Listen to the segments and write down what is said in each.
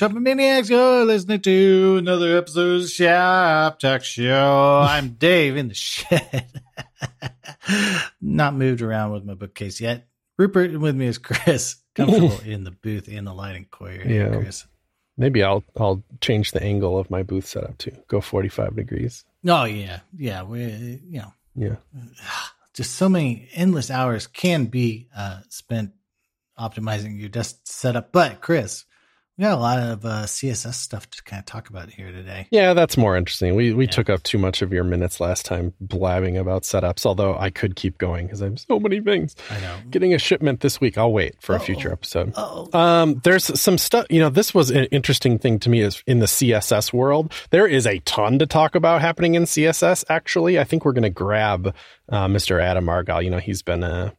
Shopping Maniacs. You're listening to another episode of Shop Talk Show. I'm Dave in the shed. Not moved around with my bookcase yet. Rupert with me is Chris. Comfortable in the booth in the lighting Coyier. Yeah. Chris. Maybe I'll I'll change the angle of my booth setup to go 45 degrees. Oh yeah, yeah. We, you know, Yeah. just so many endless hours can be uh, spent optimizing your desk setup. But Chris, we got a lot of uh, CSS stuff to kind of talk about here today. Yeah, that's more interesting. We we Yeah. took up too much of your minutes last time blabbing about setups, although I could keep going because I have so many things. I know. Getting a shipment this week. I'll wait for a Uh-oh. future episode. Oh, Um, there's some stuff, you know, this was an interesting thing to me is in the CSS world. There is a ton to talk about happening in CSS. Actually, I think we're going to grab, uh, Mr. Adam Argyle. You know, he's been, uh,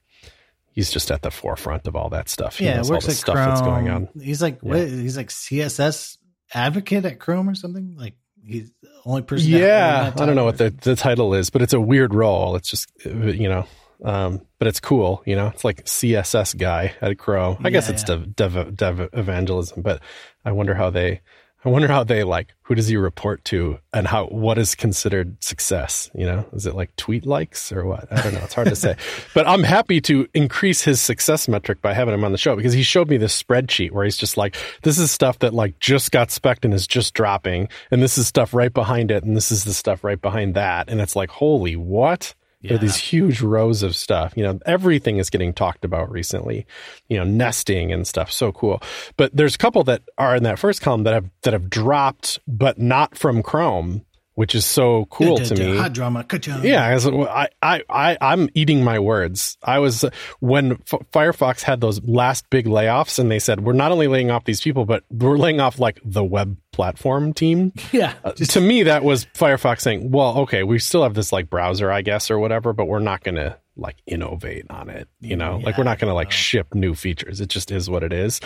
he's just at the forefront of all that stuff. He yeah, knows it all works the at stuff Chrome. that's going on. He's like what? He's like CSS advocate at Chrome or something. Like he's the only person. Yeah, that I don't know what the, the title is, but it's a weird role. It's just, you know, um, but it's cool. You know, it's like CSS guy at Chrome. I guess it's yeah. dev, dev, dev evangelism, but I wonder how they, I wonder how they like, who does he report to and how, what is considered success? You know, is it like tweet likes or what? I don't know. It's hard to say, but I'm happy to increase his success metric by having him on the show because he showed me this spreadsheet where he's just like, this is stuff that like just got specced and is just dropping. And this is stuff right behind it. And this is the stuff right behind that. And it's like, holy what? There are these huge rows of stuff. You know, everything is getting talked about recently. You know, nesting and stuff. So cool. But there's a couple that are in that first column that have that have dropped, but not from Chrome, which is so cool Da, da, to da, me. Hot drama. Ka-chung. Yeah, I, I, I, I'm eating my words. I was when F- Firefox had those last big layoffs, and they said we're not only laying off these people, but we're laying off like the web platform team. yeah. Uh, Just- to me, that was Firefox saying, "Well, okay, we still have this like browser, I guess, or whatever, but we're not going to like innovate on it. You know, like we're not going to like ship new features. It just is what it is."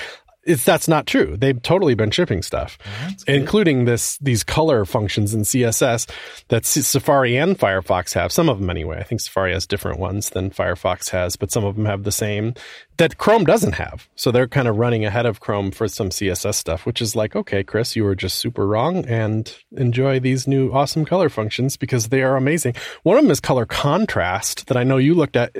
It's that's not true. They've totally been shipping stuff, oh, including this these color functions in CSS that Safari and Firefox have. Some of them anyway. I think Safari has different ones than Firefox has, but some of them have the same that Chrome doesn't have. So they're kind of running ahead of Chrome for some CSS stuff, which is like, okay, Chris, you were just super wrong and enjoy these new awesome color functions because they are amazing. One of them is color contrast that I know you looked at.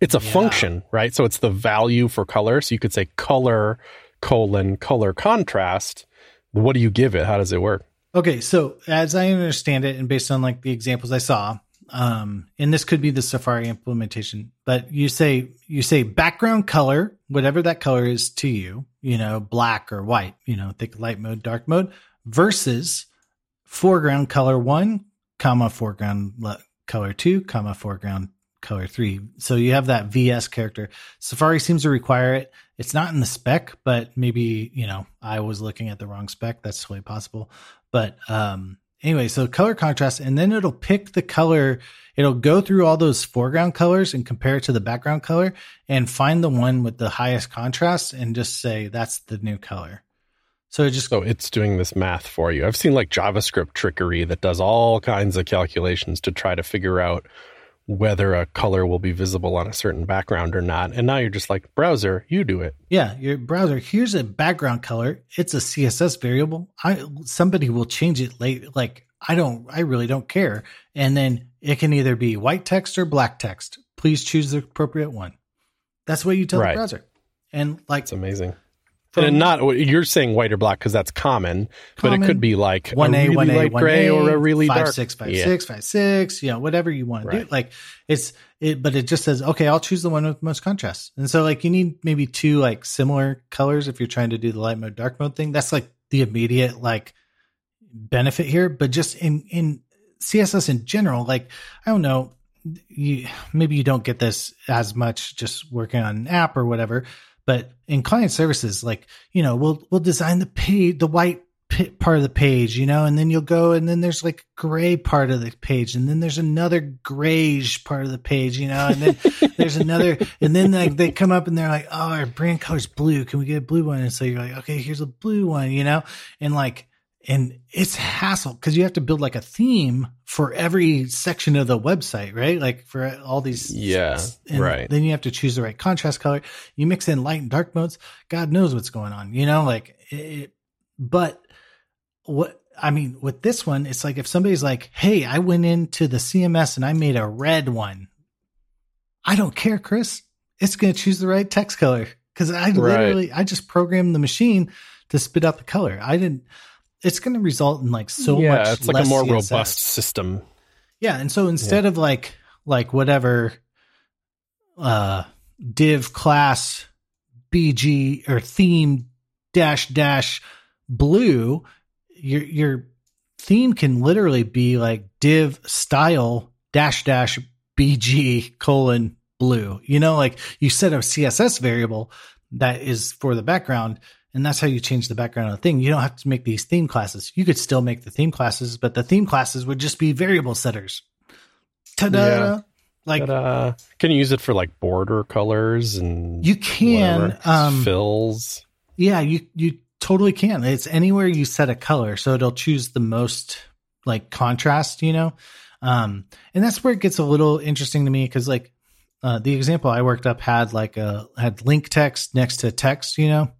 It's a function, right? So it's the value for color. So you could say color colon color contrast. What do you give it? How does it work? Okay, so as I understand it, and based on like the examples I saw, um, and this could be the Safari implementation, but you say you say background color, whatever that color is to you, you know, black or white, you know, think light mode, dark mode, versus foreground color one, comma foreground color two, comma foreground color three. So you have that VS character. Safari seems to require it. It's not in the spec, but maybe, you know, I was looking at the wrong spec. That's totally possible. But um anyway, so color contrast, and then it'll pick the color, it'll go through all those foreground colors and compare it to the background color and find the one with the highest contrast and just say that's the new color. So it just So it's doing this math for you. I've seen like JavaScript trickery that does all kinds of calculations to try to figure out whether a color will be visible on a certain background or not. And now you're just like, browser, you do it. Yeah, your browser. Here's a background color. It's a CSS variable. I somebody will change it late. Like I don't. I really don't care. And then it can either be white text or black text. Please choose the appropriate one. That's what you tell Right. the browser. And like It's amazing. And not you're saying white or black because that's common, but it could be like one a really one A, one gray A, or a really five dark six, five Yeah. six, five six. You know, whatever you want to do. Like it's it, but it just says okay. I'll choose the one with most contrast. And so like you need maybe two like similar colors if you're trying to do the light mode dark mode thing. That's like the immediate like benefit here. But just in in CSS in general, like I don't know, you maybe you don't get this as much just working on an app or whatever. But in client services, like you know, we'll we'll design the page, the white part of the page, you know, and then you'll go and then there's like gray part of the page, and then there's another grayish part of the page, you know, and then there's another, and then like they come up and they're like, oh, our brand color's blue, can we get a blue one? And so you're like, okay, here's a blue one, you know, and like. And it's hassle because you have to build like a theme for every section of the website, right? Like for all these Yeah, right. Then you have to choose the right contrast color. You mix in light and dark modes. God knows what's going on. You know, like it, but what I mean with this one, it's like if somebody's like, "Hey, I went into the CMS and I made a red one," I don't care, Chris. It's going to choose the right text color because I right. literally I just programmed the machine to spit out the color. I didn't. It's going to result in like so yeah, much. it's like a more CSS. robust system. Yeah, and so instead yeah. of like like whatever uh div class bg or theme dash dash blue your your theme can literally be like div style dash dash bg colon blue you know like you set a css variable that is for the background and that's how you change the background of the thing you don't have to make these theme classes you could still make the theme classes but the theme classes would just be variable setters Ta-da! Yeah. Like, Ta-da. can you use it for like border colors and you can um, fills? Yeah, you you totally can. It's anywhere you set a color, so it'll choose the most like contrast. You know, um, and that's where it gets a little interesting to me because like uh, the example I worked up had like a had link text next to text. You know,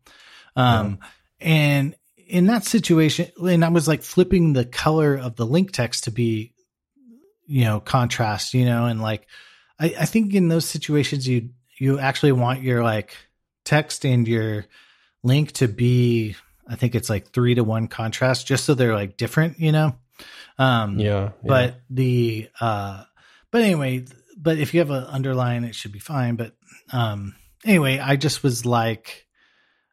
um, yeah. and in that situation, and I was like flipping the color of the link text to be you know contrast you know and like I, I think in those situations you you actually want your like text and your link to be i think it's like three to one contrast just so they're like different you know um yeah, yeah. but the uh but anyway but if you have an underline it should be fine but um anyway i just was like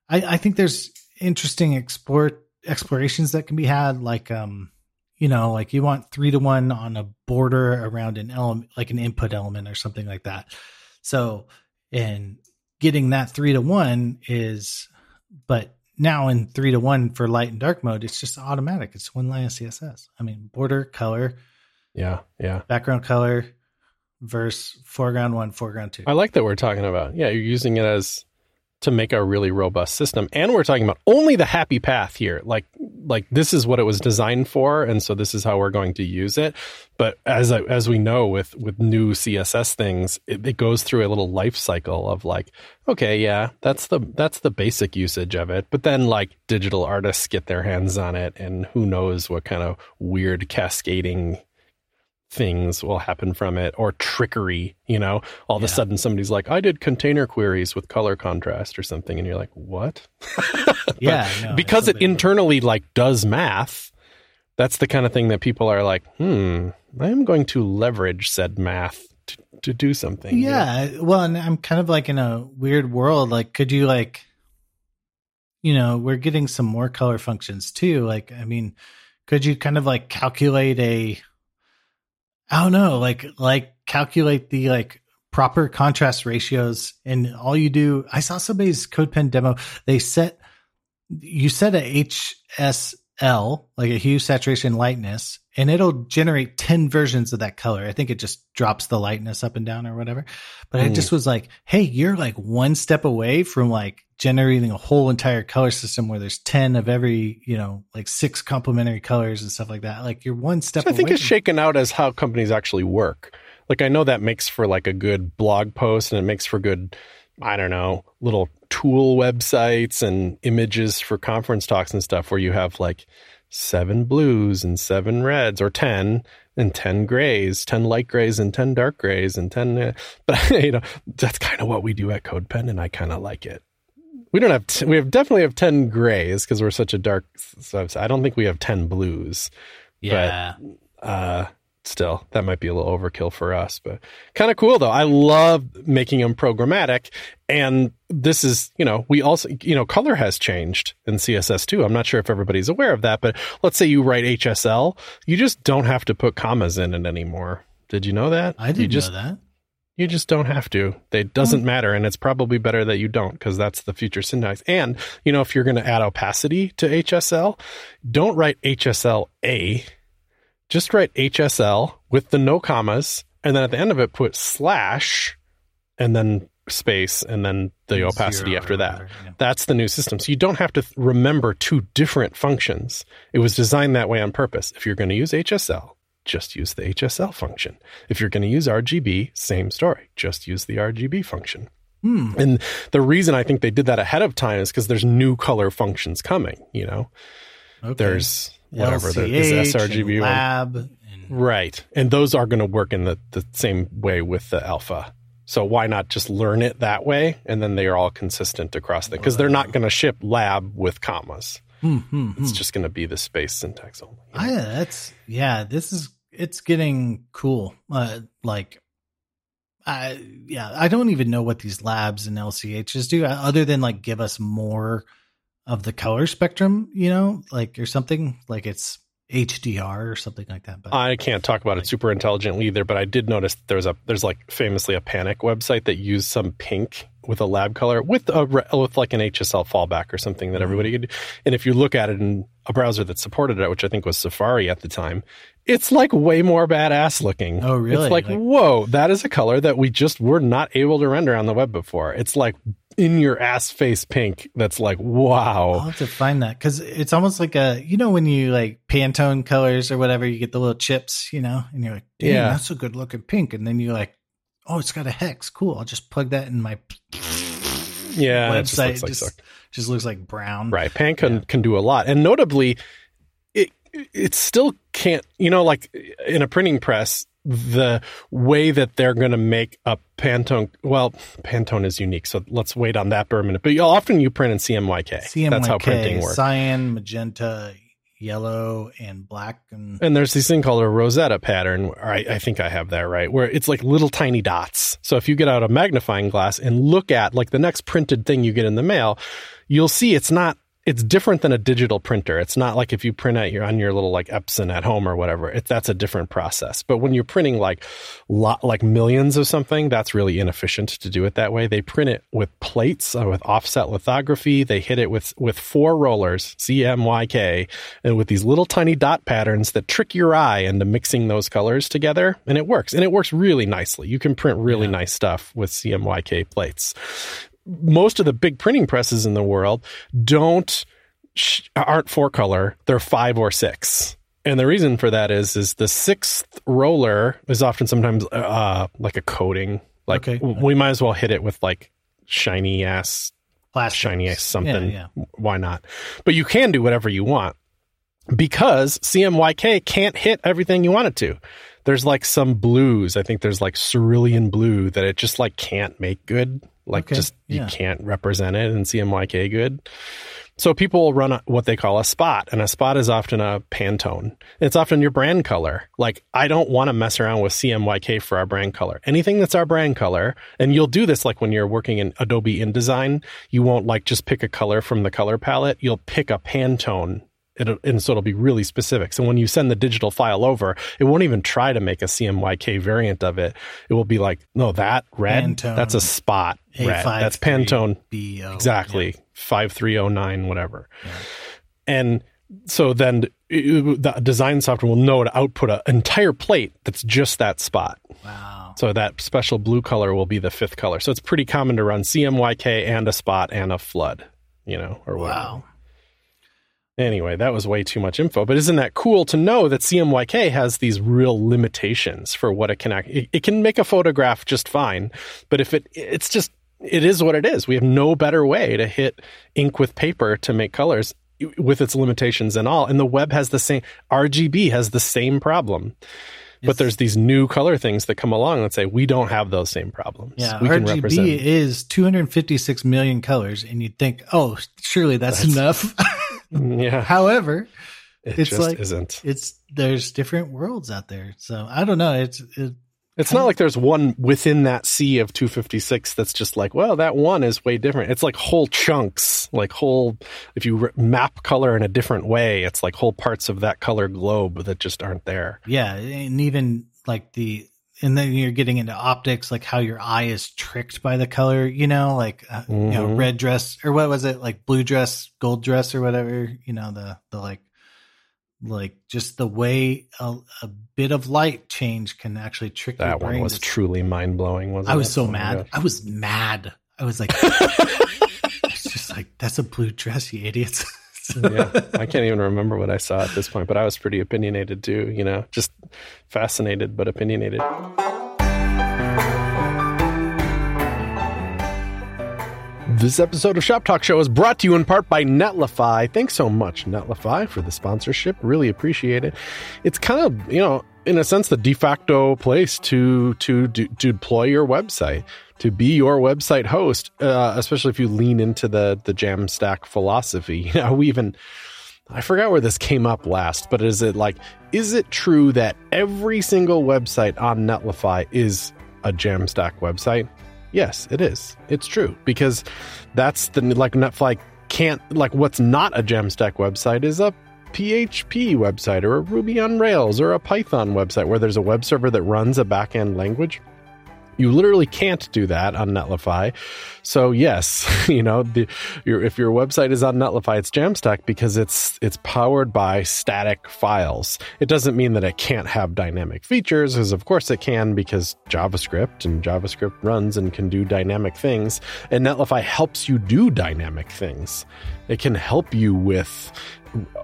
i i think there's interesting export explorations that can be had like um you know, like you want three to one on a border around an element, like an input element or something like that. So, and getting that three to one is, but now in three to one for light and dark mode, it's just automatic. It's one line of CSS. I mean, border, color, yeah, yeah, background color, versus foreground one, foreground two. I like that we're talking about. Yeah, you're using it as to make a really robust system. And we're talking about only the happy path here. Like like this is what it was designed for and so this is how we're going to use it. But as as we know with with new CSS things, it, it goes through a little life cycle of like okay, yeah, that's the that's the basic usage of it. But then like digital artists get their hands on it and who knows what kind of weird cascading things will happen from it or trickery you know all yeah. of a sudden somebody's like i did container queries with color contrast or something and you're like what yeah no, because it internally like does math that's the kind of thing that people are like hmm i am going to leverage said math to, to do something yeah you know? well and i'm kind of like in a weird world like could you like you know we're getting some more color functions too like i mean could you kind of like calculate a I don't know, like like calculate the like proper contrast ratios and all you do I saw somebody's CodePen demo. They set you set a HSL, like a hue saturation lightness, and it'll generate 10 versions of that color. I think it just drops the lightness up and down or whatever. But mm. it just was like, hey, you're like one step away from like generating a whole entire color system where there's 10 of every, you know, like six complementary colors and stuff like that. Like you're one step I think it's shaken out as how companies actually work. Like I know that makes for like a good blog post and it makes for good, I don't know, little tool websites and images for conference talks and stuff where you have like seven blues and seven reds or 10 and 10 grays, 10 light grays and 10 dark grays and 10 uh, but you know that's kind of what we do at CodePen and I kind of like it. We don't have t- we have definitely have 10 grays because we're such a dark so I don't think we have 10 blues. Yeah. But uh still that might be a little overkill for us but kind of cool though i love making them programmatic and this is you know we also you know color has changed in css too i'm not sure if everybody's aware of that but let's say you write hsl you just don't have to put commas in it anymore did you know that i didn't just, know that you just don't have to. It doesn't oh. matter. And it's probably better that you don't because that's the future syntax. And, you know, if you're going to add opacity to HSL, don't write HSL A just write HSL with the no commas, and then at the end of it, put slash and then space and then the opacity after that. yeah. That's the new system. So you don't have to th- remember two different functions. It was designed that way on purpose. If you're going to use HSL, just use the HSL function. If you're going to use RGB, same story. Just use the RGB function. Hmm. And the reason I think they did that ahead of time is because there's new color functions coming. You know, Okay. there's whatever the LCH is sRGB one. lab. And, Right. And those are going to work in the, the same way with the alpha. So why not just learn it that way? And then they are all consistent across the, because they're not going to ship lab with commas. Hmm, hmm, hmm. It's just going to be the space syntax only. I, that's yeah. This is it's getting cool. Uh, like, I yeah. I don't even know what these labs and LCHs do, uh, other than like give us more of the color spectrum. You know, like or something like it's HDR or something like that. But I can't talk about it super intelligently either, but I did notice there's a there's like famously a panic website that used some pink with a lab color with a with like an HSL fallback or something that mm-hmm. everybody could. do. And if you look at it in a browser that supported it, which I think was Safari at the time, it's like way more badass looking. Oh, really? It's like, Like- whoa, that is a color that we just were not able to render on the web before. It's like in your ass face pink. That's like wow. I'll have to find that because it's almost like a you know when you like Pantone colors or whatever, you get the little chips, you know, and you're like, Damn, Yeah. that's a good looking pink, and then you're like, oh, it's got a hex, cool. I'll just plug that in my Yeah, it just website. looks like just, just looks like brown. Right. Pan can, can do a lot. And notably, it it still can't, you know, like in a printing press, the way that they're going to make a Pantone, well, Pantone is unique. So let's wait on that for a minute. But you often you print in CMYK. CMYK, That's how printing works. cyan, magenta, yellow, and black. And And there's this thing called a Rosetta pattern. I, I think I have that right, where it's like little tiny dots. So if you get out a magnifying glass and look at like the next printed thing you get in the mail, you'll see it's not. It's different than a digital printer. It's not like if you print out your on your little like Epson at home or whatever. It, that's a different process. But when you're printing like lot like millions of something, that's really inefficient to do it that way. They print it with plates uh, with offset lithography. They hit it with with four rollers, CMYK, and with these little tiny dot patterns that trick your eye into mixing those colors together, and it works. And it works really nicely. You can print really nice stuff with CMYK plates. Most of the big printing presses in the world don't aren't four color; they're five or six. And the reason for that is is the sixth roller is often sometimes uh, like a coating. Like Okay. we might as well hit it with like shiny ass plastic. shiny ass something. Yeah, yeah. Why not? But you can do whatever you want because CMYK can't hit everything you want it to. There's like some blues. I think there's like cerulean blue that it just like can't make good. Like Okay, just yeah. you can't represent it in CMYK good. So people will run what they call a spot, and a spot is often a Pantone. It's often your brand color. Like I don't want to mess around with CMYK for our brand color. Anything that's our brand color, and you'll do this like when you're working in Adobe InDesign, you won't like just pick a color from the color palette. You'll pick a Pantone. It'll, and so it'll be really specific. So when you send the digital file over, it won't even try to make a CMYK variant of it. It will be like, no, that red, Pantone that's a spot red. That's Pantone. BO. Exactly. 5309, whatever. And so then it- the design software will know to output an entire plate that's just that spot. Wow. So that special blue color will be the fifth color. So it's pretty common to run CMYK and a spot and a flood, you know, or whatever. Wow. Anyway, that was way too much info, but isn't that cool to know that CMYK has these real limitations for what it can act? It, it can make a photograph just fine, but if it, it's just, it is what it is. We have no better way to hit ink with paper to make colors with its limitations and all. And the web has the same, RGB has the same problem. But there's these new color things that come along that say we don't have those same problems. Yeah, we can RGB represent. is 256 million colors, and you'd think, oh, surely that's, That's- enough. Yeah, However, it it's just like- isn't. it's there's different worlds out there. So I don't know. It's it, It's not like there's one within that sea of 256 that's just like, well, that one is way different. It's like whole chunks, like whole, if you map color in a different way, it's like whole parts of that color globe that just aren't there. yeah, and even like the and then you're getting into optics, like how your eye is tricked by the color. You know, like uh, you know, Mhm. red dress or what was it, like blue dress, gold dress, or whatever. You know, the the like like just the way a, a bit of light change can actually trick your That one was truly mind blowing, wasn't it? I was so Oh mad. I was mad. I was like, it's just like that's a blue dress, you idiots. Yeah, I can't even remember what I saw at this point, but I was pretty opinionated too, you know, just fascinated but opinionated. This episode of Shop Talk Show is brought to you in part by Netlify. Thanks so much, Netlify, for the sponsorship. Really appreciate it. It's kind of, you know, in a sense, the de facto place to to to, to deploy your website, to be your website host, uh, especially if you lean into the the Jamstack philosophy. You know, we even I forgot where this came up last, but is it like, is it true that every single website on Netlify is a Jamstack website? Yes, it is. It's true because that's the like Netlify can't like what's not a Jamstack website is a PHP website or a Ruby on Rails or a Python website where there's a web server that runs a backend language. You literally can't do that on Netlify. So yes, you know, the, your, if your website is on Netlify, it's Jamstack because it's it's powered by static files. It doesn't mean that it can't have dynamic features, because of course it can, because JavaScript and JavaScript runs and can do dynamic things. And Netlify helps you do dynamic things. It can help you with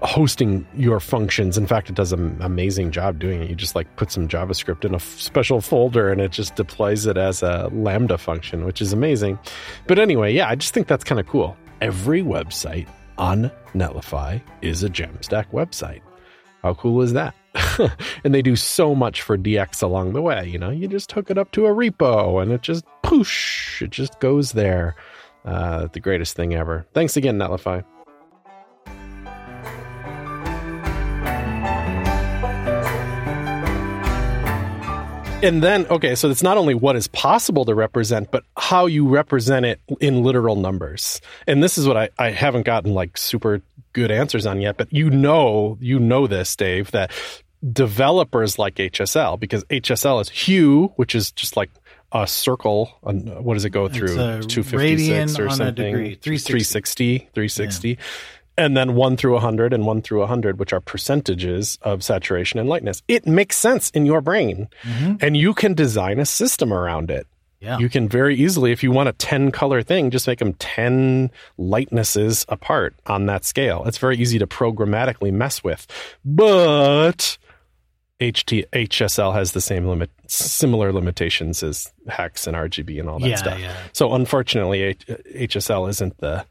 hosting your functions. In fact, it does an amazing job doing it. You just like put some JavaScript in a f- special folder and it just deploys it as a Lambda function, which is amazing. But anyway, yeah, I just think that's kind of cool. Every website on Netlify is a Jamstack website. How cool is that? and they do so much for DX along the way. You know, you just hook it up to a repo and it just poosh, it just goes there. Uh, the greatest thing ever. Thanks again, Netlify. And then okay so it's not only what is possible to represent but how you represent it in literal numbers. And this is what i, I haven't gotten like super good answers on yet but you know you know this dave that developers like hsl because hsl is hue which is just like a circle what does it go through? 256 or something? 360 360, 360. Yeah and then 1 through 100 and 1 through 100 which are percentages of saturation and lightness it makes sense in your brain mm-hmm. and you can design a system around it yeah. You can very easily, if you want a 10 color thing, just make them 10 lightnesses apart on that scale. It's very easy to programmatically mess with. But HT, HSL has the same limit, similar limitations as hex and RGB and all that yeah, stuff. Yeah. So unfortunately, HSL isn't the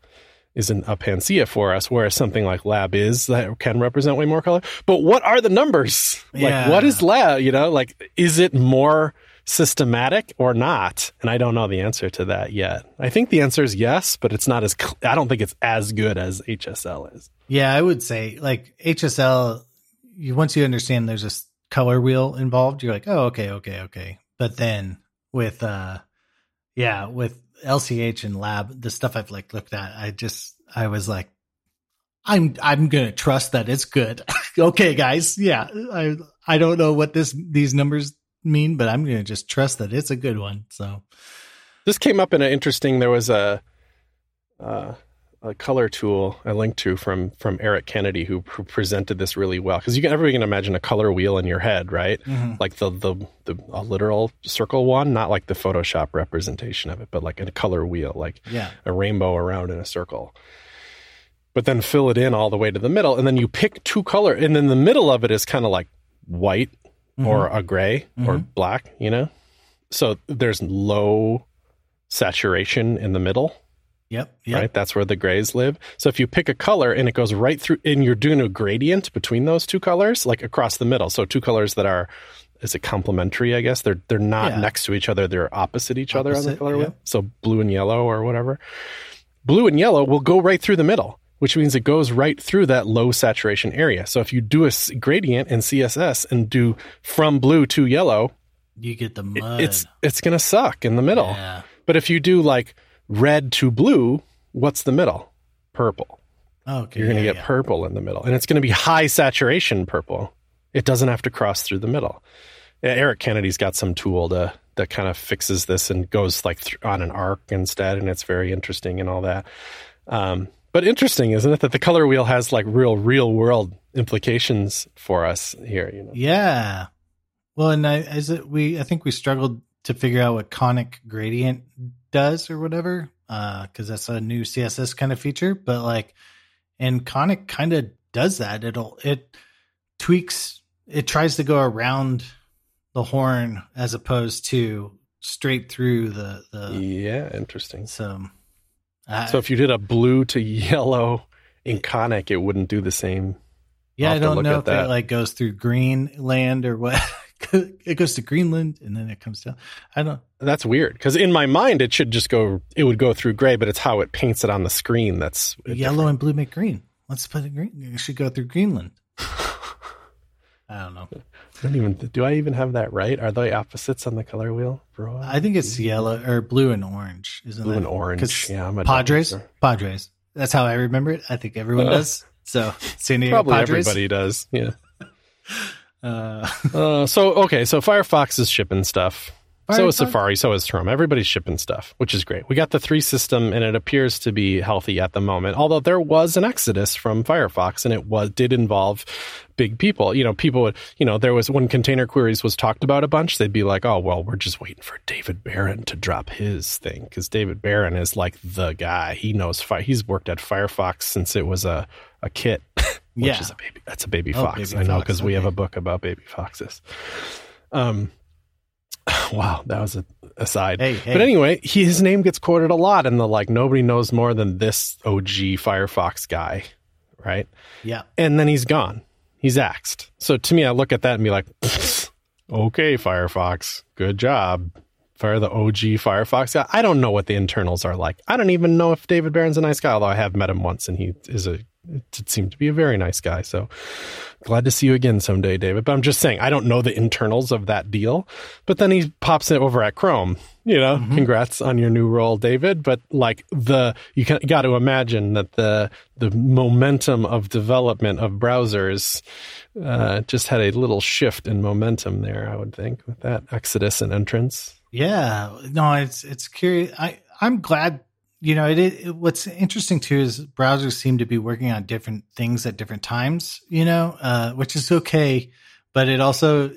isn't a panacea for us, whereas something like lab is that can represent way more color. But what are the numbers? Yeah. Like, what is lab? You know, like, is it more systematic or not? And I don't know the answer to that yet. I think the answer is yes, but it's not as, I don't think it's as good as HSL is. Yeah, I would say like HSL, you, once you understand there's a color wheel involved, you're like, oh, okay, okay, okay. But then with, uh, yeah, with LCH and lab, the stuff I've like looked at, I just I was like, I'm I'm gonna trust that it's good. okay, guys, yeah, I I don't know what this these numbers mean, but I'm gonna just trust that it's a good one. So this came up in an interesting. There was a. Uh, a color tool I linked to from from Erik Kennedy who, who presented this really well because you can everybody can imagine a color wheel in your head right mm-hmm. like the the the a literal circle one not like the Photoshop representation of it but like a color wheel like yeah. a rainbow around in a circle but then fill it in all the way to the middle and then you pick two color and then the middle of it is kind of like white mm-hmm. or a gray mm-hmm. or black you know so there's low saturation in the middle Yep, yep. Right. That's where the grays live. So if you pick a color and it goes right through, and you're doing a gradient between those two colors, like across the middle. So two colors that are, is it complementary? I guess they're they're not yeah. next to each other. They're opposite each opposite, other on the color wheel. So blue and yellow or whatever. Blue and yellow will go right through the middle, which means it goes right through that low saturation area. So if you do a gradient in CSS and do from blue to yellow, you get the mud. It's it's gonna suck in the middle. Yeah. But if you do like red to blue, what's the middle? Purple. Okay. You're going to yeah, get yeah. purple in the middle. And it's going to be high saturation purple. It doesn't have to cross through the middle. Erik Kennedy's got some tool to that kind of fixes this and goes like th- on an arc instead, and it's very interesting and all that. Um, but interesting, isn't it, that the color wheel has like real, real world implications for us here? You know? Yeah. Well, and I, as it, we, I think we struggled to figure out what conic gradient does or whatever, because uh, that's a new CSS kind of feature. But like, and Conic kind of does that. It'll it tweaks. It tries to go around the horn as opposed to straight through the the. Yeah, interesting. So, Uh, So if you did a blue to yellow Inconic, it wouldn't do the same. yeah, I don't know if that. it like goes through green land or what. it goes to Greenland and then it comes down. I don't. That's weird because in my mind it should just go. It would go through gray, but it's how it paints it on the screen that's Yellow and blue make green. Let's put it green. It should go through Greenland. I don't know. I don't even. Do I even have that right? Are they opposites on the color wheel, bro? I think it's yellow or blue and orange, isn't it? blue it? and orange. Yeah, I'm a Padres. Padres. That's how I remember it. I think everyone Uh, does. So San Diego Probably Padres. everybody does. Yeah. Uh, Uh, so okay, so Firefox is shipping stuff. So is Safari, so is Chrome. Everybody's shipping stuff, which is great. We got the three system, and it appears to be healthy at the moment. Although there was an exodus from Firefox, and it was did involve big people. You know, people would, you know, there was when container queries was talked about a bunch. They'd be like, "Oh, well, we're just waiting for David Baron to drop his thing," because David Baron is like the guy. He knows. Fi- He's worked at Firefox since it was a a kit. Which Yeah. is a baby. That's a baby Oh, fox. baby I know because we have a book about baby foxes. Um, wow, that was a aside. hey, hey. But anyway, he, his name gets quoted a lot, and the like nobody knows more than this OG Firefox guy, right? yeah. And then he's gone. He's axed. So to me, I look at that and be like, okay, Firefox, good job. Fire the OG Firefox guy. I don't know what the internals are like. I don't even know if David Baron's a nice guy, although I have met him once, and he is a. It seemed to be a very nice guy. So glad to see you again someday, David. But I'm just saying, I don't know the internals of that deal. But then he pops it over at Chrome. You know, congrats on your new role, David. But like the, you got to imagine that the the momentum of development of browsers uh, just had a little shift in momentum there. I would think with that exodus and entrance. Yeah, no, it's it's curious. I I'm glad. You know, it, it. What's interesting too is browsers seem to be working on different things at different times. You know, uh, which is okay, but it also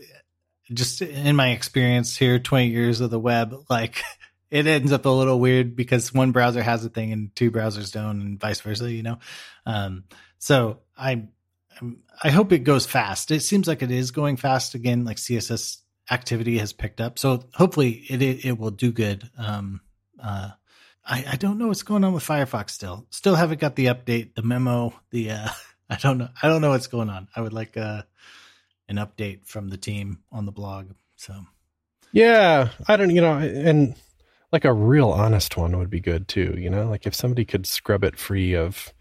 just in my experience here, twenty years of the web, like it ends up a little weird because one browser has a thing and two browsers don't, and vice versa. You know, um, so I. I'm- hope it goes fast. It seems like it is going fast again. Like CSS activity has picked up. So hopefully it it, it will do good. Um, uh, I I don't know what's going on with Firefox still. Still haven't got the update, the memo, the uh, I don't know. I don't know what's going on. I would like uh, an update from the team on the blog. So Yeah, I don't, you know, and like a real honest one would be good too, you know, like if somebody could scrub it free of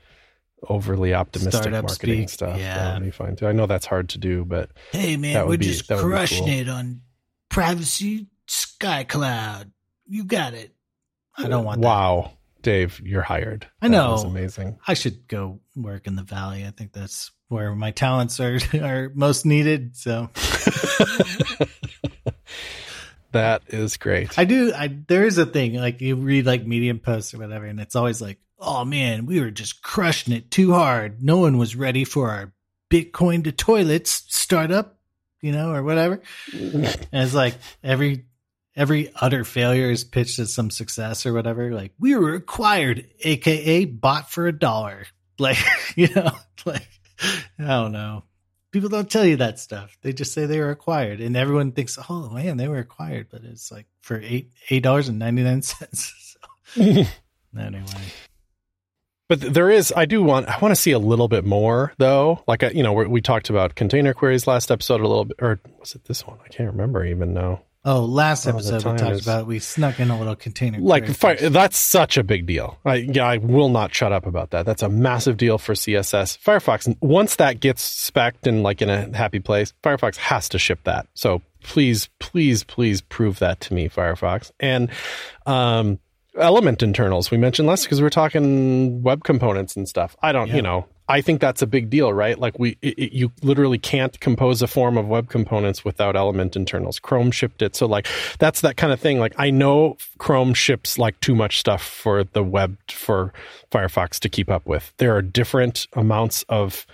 overly optimistic Startup marketing speak, stuff, yeah. that would be fine too. I know that's hard to do, but hey man, we're be- just crushing cool. it on privacy sky cloud. You got it. I don't want that. wow, Dave, you're hired. I That know. was amazing. I should go work in the valley. I think that's where my talents are are most needed. So That is great. I do. I there is a thing like you read like Medium posts or whatever, and it's always like, oh man, we were just crushing it too hard. No one was ready for our Bitcoin to toilets startup, you know, or whatever. And it's like every every utter failure is pitched as some success or whatever. Like we were acquired, aka bought for a dollar. Like you know, like I don't know. People don't tell you that stuff. They just say they were acquired, and everyone thinks, "Oh man, they were acquired," but it's like for eight eight dollars and ninety nine cents. So, anyway, But there is, I do want, I want to see a little bit more though. Like, uh, you know, we we talked about container queries last episode a little bit, or was it this one? I can't remember even now. Oh, last episode we talked is- about we snuck in a little container. like query fi- first. that's such a big deal. I, yeah, I will not shut up about that. That's a massive deal for css firefox once that gets specced and like in a happy place firefox has to ship that. So please please please prove that to me firefox. And um element internals we mentioned less because we're talking web components and stuff. I don't Yeah. you know i think that's a big deal right? Like we it, it- you literally can't compose a form of web components without element internals. Chrome shipped it. So like that's that kind of thing. Like i know chrome ships like too much stuff for the web for firefox to keep up with. There are different amounts of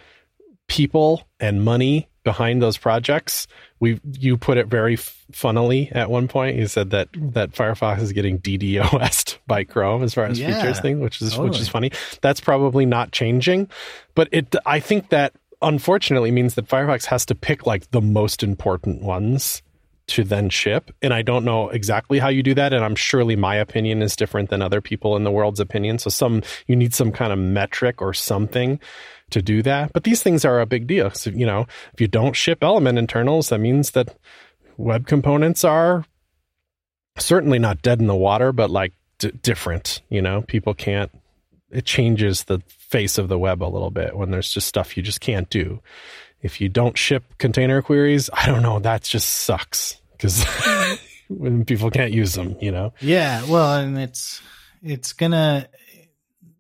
people and money behind those projects. We you put it very funnily at one point. You said that that Firefox is getting DDoSed by Chrome as far as Yeah, features thing, which is which is funny. That's probably not changing, but it I think that unfortunately means that Firefox has to pick like the most important ones to then ship. And I don't know exactly how you do that. And I'm surely my opinion is different than other people in the world's opinion. So some you need some kind of metric or something to do that. But these things are a big deal. So, you know, if you don't ship element internals, that means that web components are certainly not dead in the water, but like d- different. You know, people can't. It changes the face of the web a little bit when there's just stuff you just can't do. If you don't ship container queries, I don't know. That just sucks because when people can't use them, you know. Yeah, well, and it's it's gonna.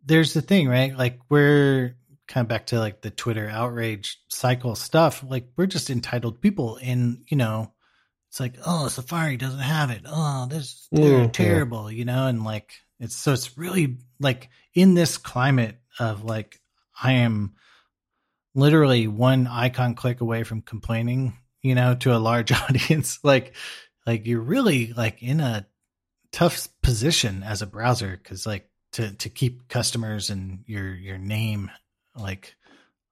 There's the thing, right? Like we're kind of back to like the Twitter outrage cycle stuff. Like we're just entitled people, and you know, it's like, oh, Safari doesn't have it. Oh, this they're terrible, yeah. you know, and like it's so it's really like in this climate of like I am literally one icon click away from complaining, you know, to a large audience. like like you're really like in a tough position as a browser because like to to keep customers and your your name like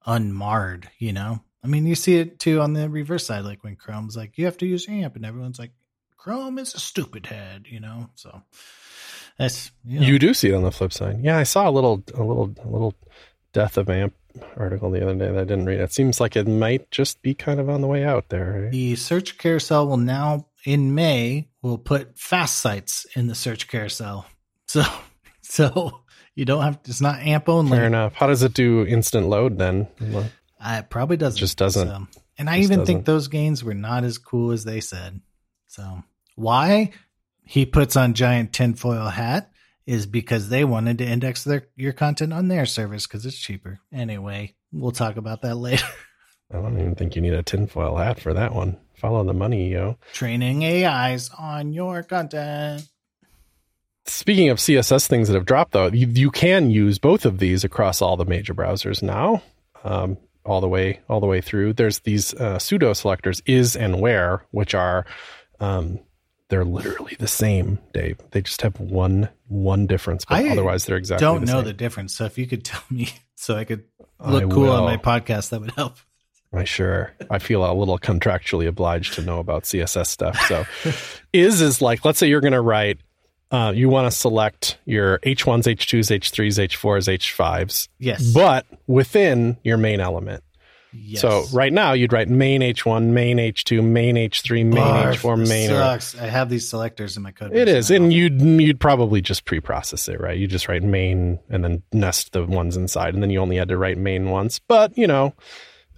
unmarred, you know? I mean, you see it too on the reverse side, like when Chrome's like, you have to use AMP, and everyone's like, Chrome is a stupid head, you know? So that's you, know. you do see it on the flip side. Yeah, I saw a little, a little, a little death of AMP article the other day that I didn't read. It seems like it might just be kind of on the way out there. Right? The search carousel will now in May will put fast sites in the search carousel. So, so you don't have it's not amp only. Fair enough. How does it do instant load then? Uh, it probably doesn't. Just doesn't. So. And I even doesn't. think those gains were not as cool as they said. So why he puts on giant tinfoil hat is because they wanted to index their your content on their service because it's cheaper. Anyway, we'll talk about that later. I don't even think you need a tinfoil hat for that one. Follow the money, yo. Training AIs on your content. Speaking of CSS things that have dropped, though, you, you can use both of these across all the major browsers now, um, all the way all the way through. There's these uh, pseudo selectors is and where, which are um, they're literally the same, Dave. They just have one one difference, but I otherwise they're exactly. Don't the know the difference, so if you could tell me, so I could look I cool will. on my podcast, that would help. I sure. I feel a little contractually obliged to know about CSS stuff. So, is is like, let's say you're going to write uh, you want to select your H1s, H2s, H3s, H4s, H5s. Yes. But within your main element. Yes. So right now you'd write main H1, main H2, main H3, main Barf, H4, main. Sucks. I have these selectors in my code. It is, and you'd you'd probably just pre-process it, right? You just write main and then nest the ones inside, and then you only had to write main once. But you know,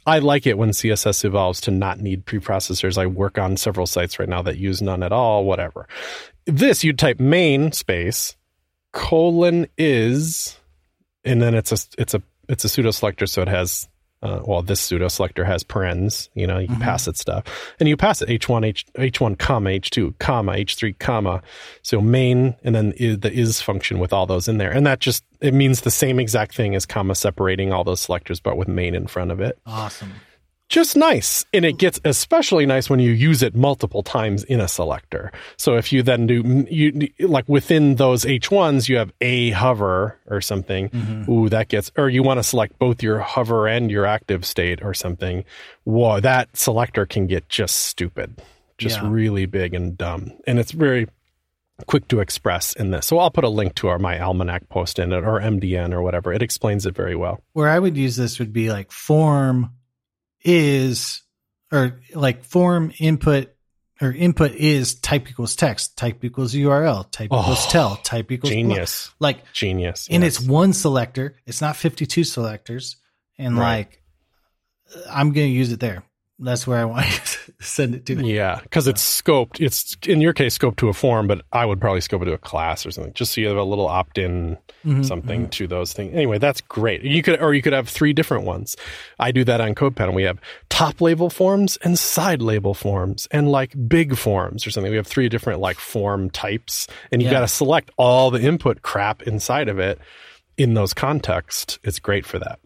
I like it when CSS evolves to not need preprocessors. I work on several sites right now that use none at all, whatever this you'd type main space colon is and then it's a it's a it's a pseudo selector so it has uh, well this pseudo selector has parens you know you mm-hmm. pass it stuff. And you pass it h1 h h1 comma h2 comma h3 comma. So main and then the is function with all those in there. And that just it means the same exact thing as comma separating all those selectors but with main in front of it. Awesome just nice. And it gets especially nice when you use it multiple times in a selector. So if you then do, you like within those H1s, you have a hover or something. Mm-hmm. Ooh, that gets, or you want to select both your hover and your active state or something. Whoa, that selector can get just stupid, just yeah. really big and dumb. And it's very quick to express in this. So I'll put a link to our my almanac post in it or MDN or whatever. It explains it very well. Where I would use this would be like form is or like form input or input is type equals text, type equals URL, type oh, equals tel, type equals genius. Blah. Like genius. And yes. it's one selector. It's not 52 selectors. And right. like I'm going to use it there that's where I want to send it to. Yeah, because it's scoped. It's in your case scoped to a form, but I would probably scope it to a class or something, just so you have a little opt-in mm-hmm, something mm-hmm. to those things. Anyway, that's great. You could, or you could have three different ones. I do that on CodePen. We have top label forms and side label forms, and like big forms or something. We have three different like form types, and you yeah. got to select all the input crap inside of it in those contexts. It's great for that.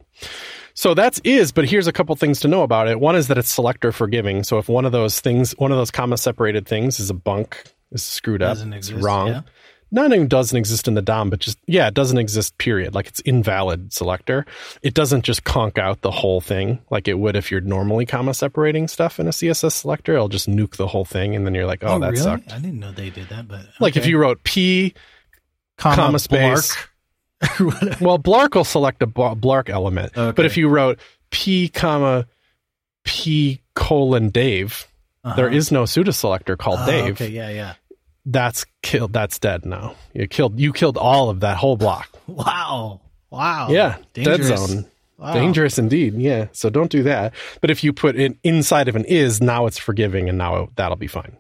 So that's is, but here's a couple things to know about it. One is that it's selector forgiving. So if one of those things, one of those comma separated things is a bunk, is screwed up, it's wrong, yeah. not even doesn't exist in the DOM, but just yeah, it doesn't exist. Period. Like it's invalid selector. It doesn't just conk out the whole thing like it would if you're normally comma separating stuff in a CSS selector. It'll just nuke the whole thing, and then you're like, oh, oh, that really? sucked. I didn't know they did that, but Like if you wrote p comma, comma space. Whatever. well, Blark will select a Blark element, Okay. but if you wrote p comma p colon Dave, there Uh-huh. is no pseudo selector called Oh, Dave. Okay, yeah, yeah. That's killed. That's dead now. You killed. You killed all of that whole block. Wow, wow. yeah, dead Dangerous. zone. Wow. Dangerous indeed. Yeah. So don't do that. But if you put it inside of an is, now it's forgiving, and now that'll be fine.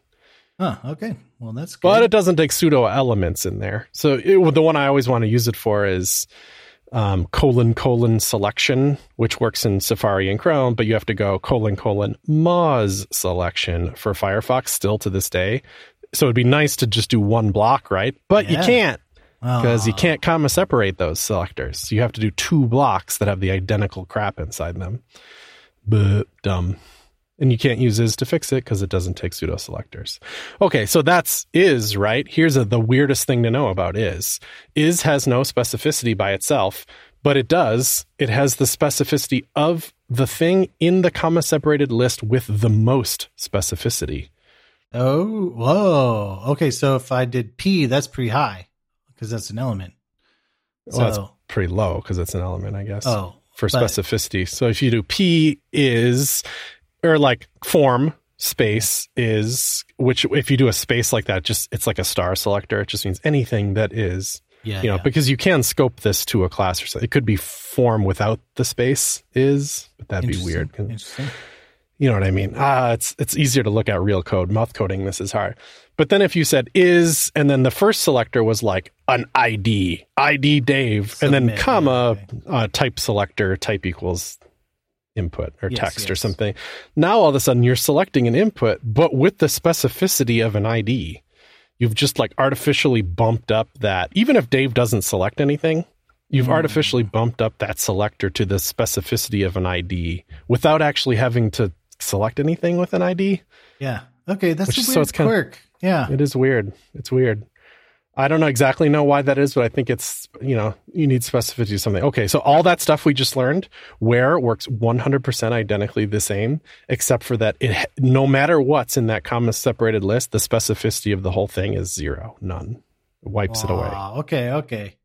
Huh, okay. Well, that's good. But it doesn't take pseudo elements in there. So it, the one I always want to use it for is um, colon colon selection, which works in Safari and Chrome, but you have to go colon colon Moz selection for Firefox still to this day. So it'd be nice to just do one block, right? But you can't because you can't comma separate those selectors. You have to do two blocks that have the identical crap inside them. But dumb. And you can't use is to fix it because it doesn't take pseudo selectors. Okay, so that's is, right? Here's a, the weirdest thing to know about is. Is has no specificity by itself, but it does. It has the specificity of the thing in the comma separated list with the most specificity. Oh, whoa. Okay, so if I did P, that's pretty high because that's an element. So, Well, that's pretty low because it's an element, I guess. oh, for but- specificity. So if you do P is or like form space is which if you do a space like that just it's like a star selector it just means anything that is yeah, you know yeah. because you can scope this to a class or something it could be form without the space is but that'd be weird Interesting. you know what I mean? Ah, it's it's easier to look at real code. Mouth coding this is hard. But then if you said is, and then the first selector was like an ID, ID Dave, and then Submit, comma okay. uh, type selector, type equals input or Yes, text or something. Now all of a sudden you're selecting an input, but with the specificity of an ID. You've just like artificially bumped up that, even if Dave doesn't select anything, you've Hmm. artificially bumped up that selector to the specificity of an ID without actually having to select anything with an ID. Yeah. Okay, that's Which a weird so it's quirk. yeah. It is weird. It's weird. I don't know exactly know why that is, but I think it's, you know, you need specificity something. Okay, so all that stuff we just learned, where works 100% identically the same, except for that it no matter what's in that comma separated list, the specificity of the whole thing is zero, none. It wipes it away. Okay, okay.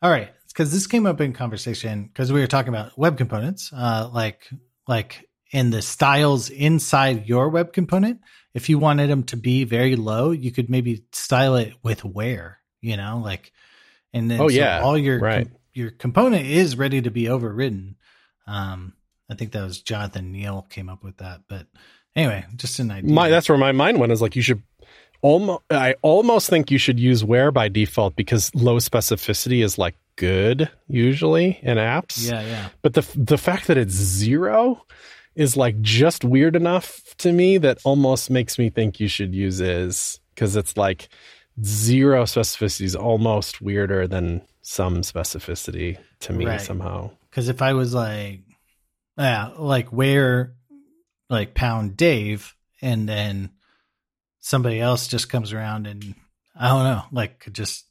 All right. Because this came up in conversation because we were talking about web components, uh, like like in the styles inside your web component. If you wanted them to be very low, you could maybe style it with where, you know, like, and then Oh, so yeah, all your right. your component is ready to be overridden. Um, I think that was Jonathan Neal came up with that, but anyway, just an idea. My that's where my mind went is like you should almost I almost think you should use where by default because low specificity is like good usually in apps. yeah, yeah. But the the fact that it's zero is like just weird enough to me that almost makes me think you should use is because it's like zero specificity is almost weirder than some specificity to me Right. somehow. Because if I was like, yeah, like where, like pound Dave, and then somebody else just comes around and I don't know, like could just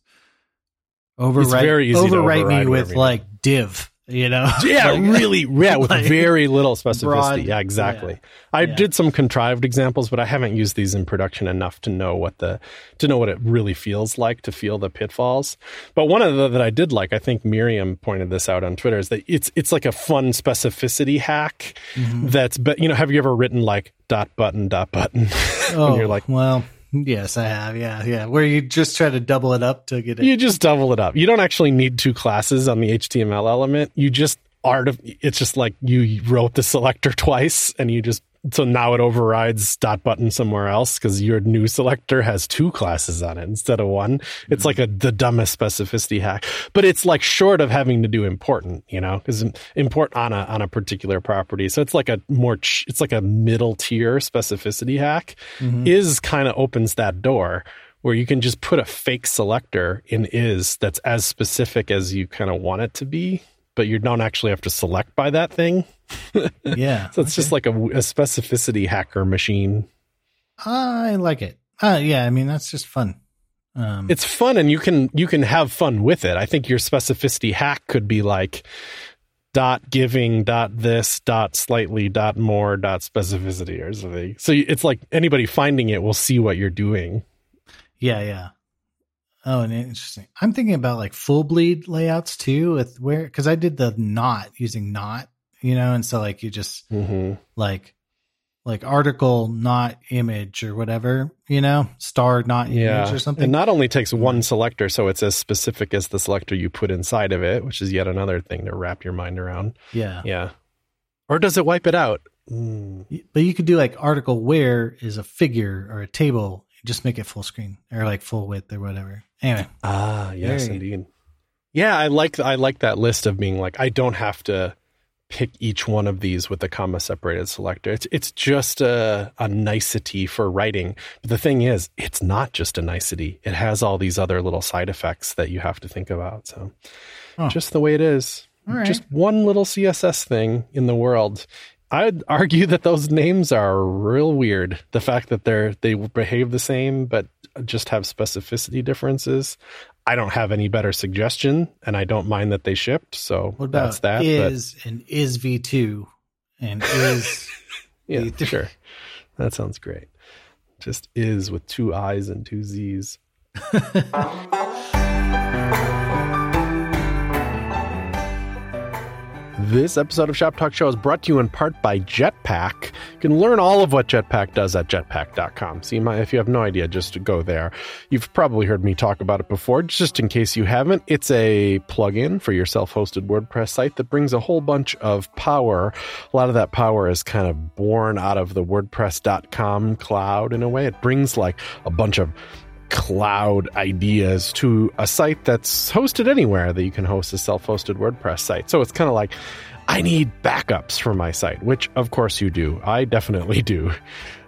overwrite, to overwrite me with like div, you know? Yeah, Like, really. Yeah, with like, very little specificity. broad- yeah, exactly. yeah. I Yeah. did some contrived examples, but I haven't used these in production enough to know what the to know what it really feels like to feel the pitfalls. But one of the that I did like, I think Miriam pointed this out on Twitter, is that it's it's like a fun specificity hack. Mhm. That's but you know, have you ever written like dot button dot button? Oh, and you're like, well, yes, I have. Yeah, yeah. Where you just try to double it up to get it. you just double it up. You don't actually need two classes on the HTML element. You just art of it's just like you wrote the selector twice and you just so now it overrides dot button somewhere else because your new selector has two classes on it instead of one. It's like a the dumbest specificity hack, but it's like short of having to do important, you know, because import on a on a particular property. So it's like a more ch- it's like a middle tier specificity hack. Mhm. Is kind of opens that door where you can just put a fake selector in is that's as specific as you kind of want it to be, but you don't actually have to select by that thing. yeah. So it's just like a, a specificity hacker machine. I like it. Uh, yeah, I mean that's just fun. Um, it's fun and you can you can have fun with it. I think your specificity hack could be like dot giving dot this dot slightly dot more dot specificity or something. So it's like anybody finding it will see what you're doing. Yeah, yeah. Oh, and interesting. I'm thinking about like full bleed layouts too, with where because I did the not using not, you know, and so like you just Mm-hmm. like like article not image or whatever, you know, star not Yeah, image or something. It not only takes one selector, so it's as specific as the selector you put inside of it, which is yet another thing to wrap your mind around. yeah. Yeah. Or does it wipe it out? Mm. But you could do like article where is a figure or a table, just make it full screen or like full width or whatever. Anyway, Ah, yes, Very- indeed. Yeah, I like I like that list of being like I don't have to pick each one of these with the comma separated selector. It's it's just a a nicety for writing. But the thing is, it's not just a nicety. It has all these other little side effects that you have to think about. So Oh. just the way it is. All right. Just one little CSS thing in the world. I'd argue that those names are real weird. The fact that they're they behave the same but just have specificity differences. I don't have any better suggestion, and I don't mind that they shipped. So what about that's that. but and is V2 and is yeah, V3? sure, that sounds great. Just is with two I's and two Z's. This episode of Shop Talk Show is brought to you in part by Jetpack. You can learn all of what Jetpack does at jetpack.com. You might, if you have no idea, just go there. You've probably heard me talk about it before. Just in case you haven't, it's a plugin for your self-hosted WordPress site that brings a whole bunch of power. A lot of that power is kind of born out of the WordPress.com cloud in a way. It brings like a bunch of cloud ideas to a site that's hosted anywhere that you can host a self-hosted WordPress site. So it's kind of like I need backups for my site, which of course you do. I definitely do.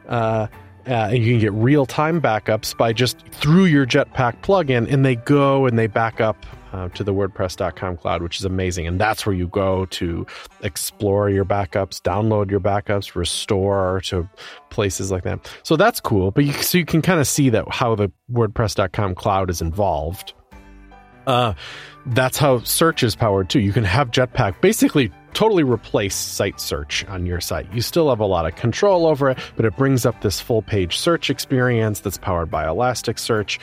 Uh, uh, and you can get real-time backups by just through your Jetpack plugin, and they go and they back up uh, to the WordPress.com cloud, which is amazing. And that's where you go to explore your backups, download your backups, restore to places like that. So that's cool. But you, so you can kind of see that how the WordPress.com cloud is involved. Uh, that's how search is powered too. You can have Jetpack basically totally replace site search on your site. You still have a lot of control over it, but it brings up this full page search experience that's powered by Elasticsearch.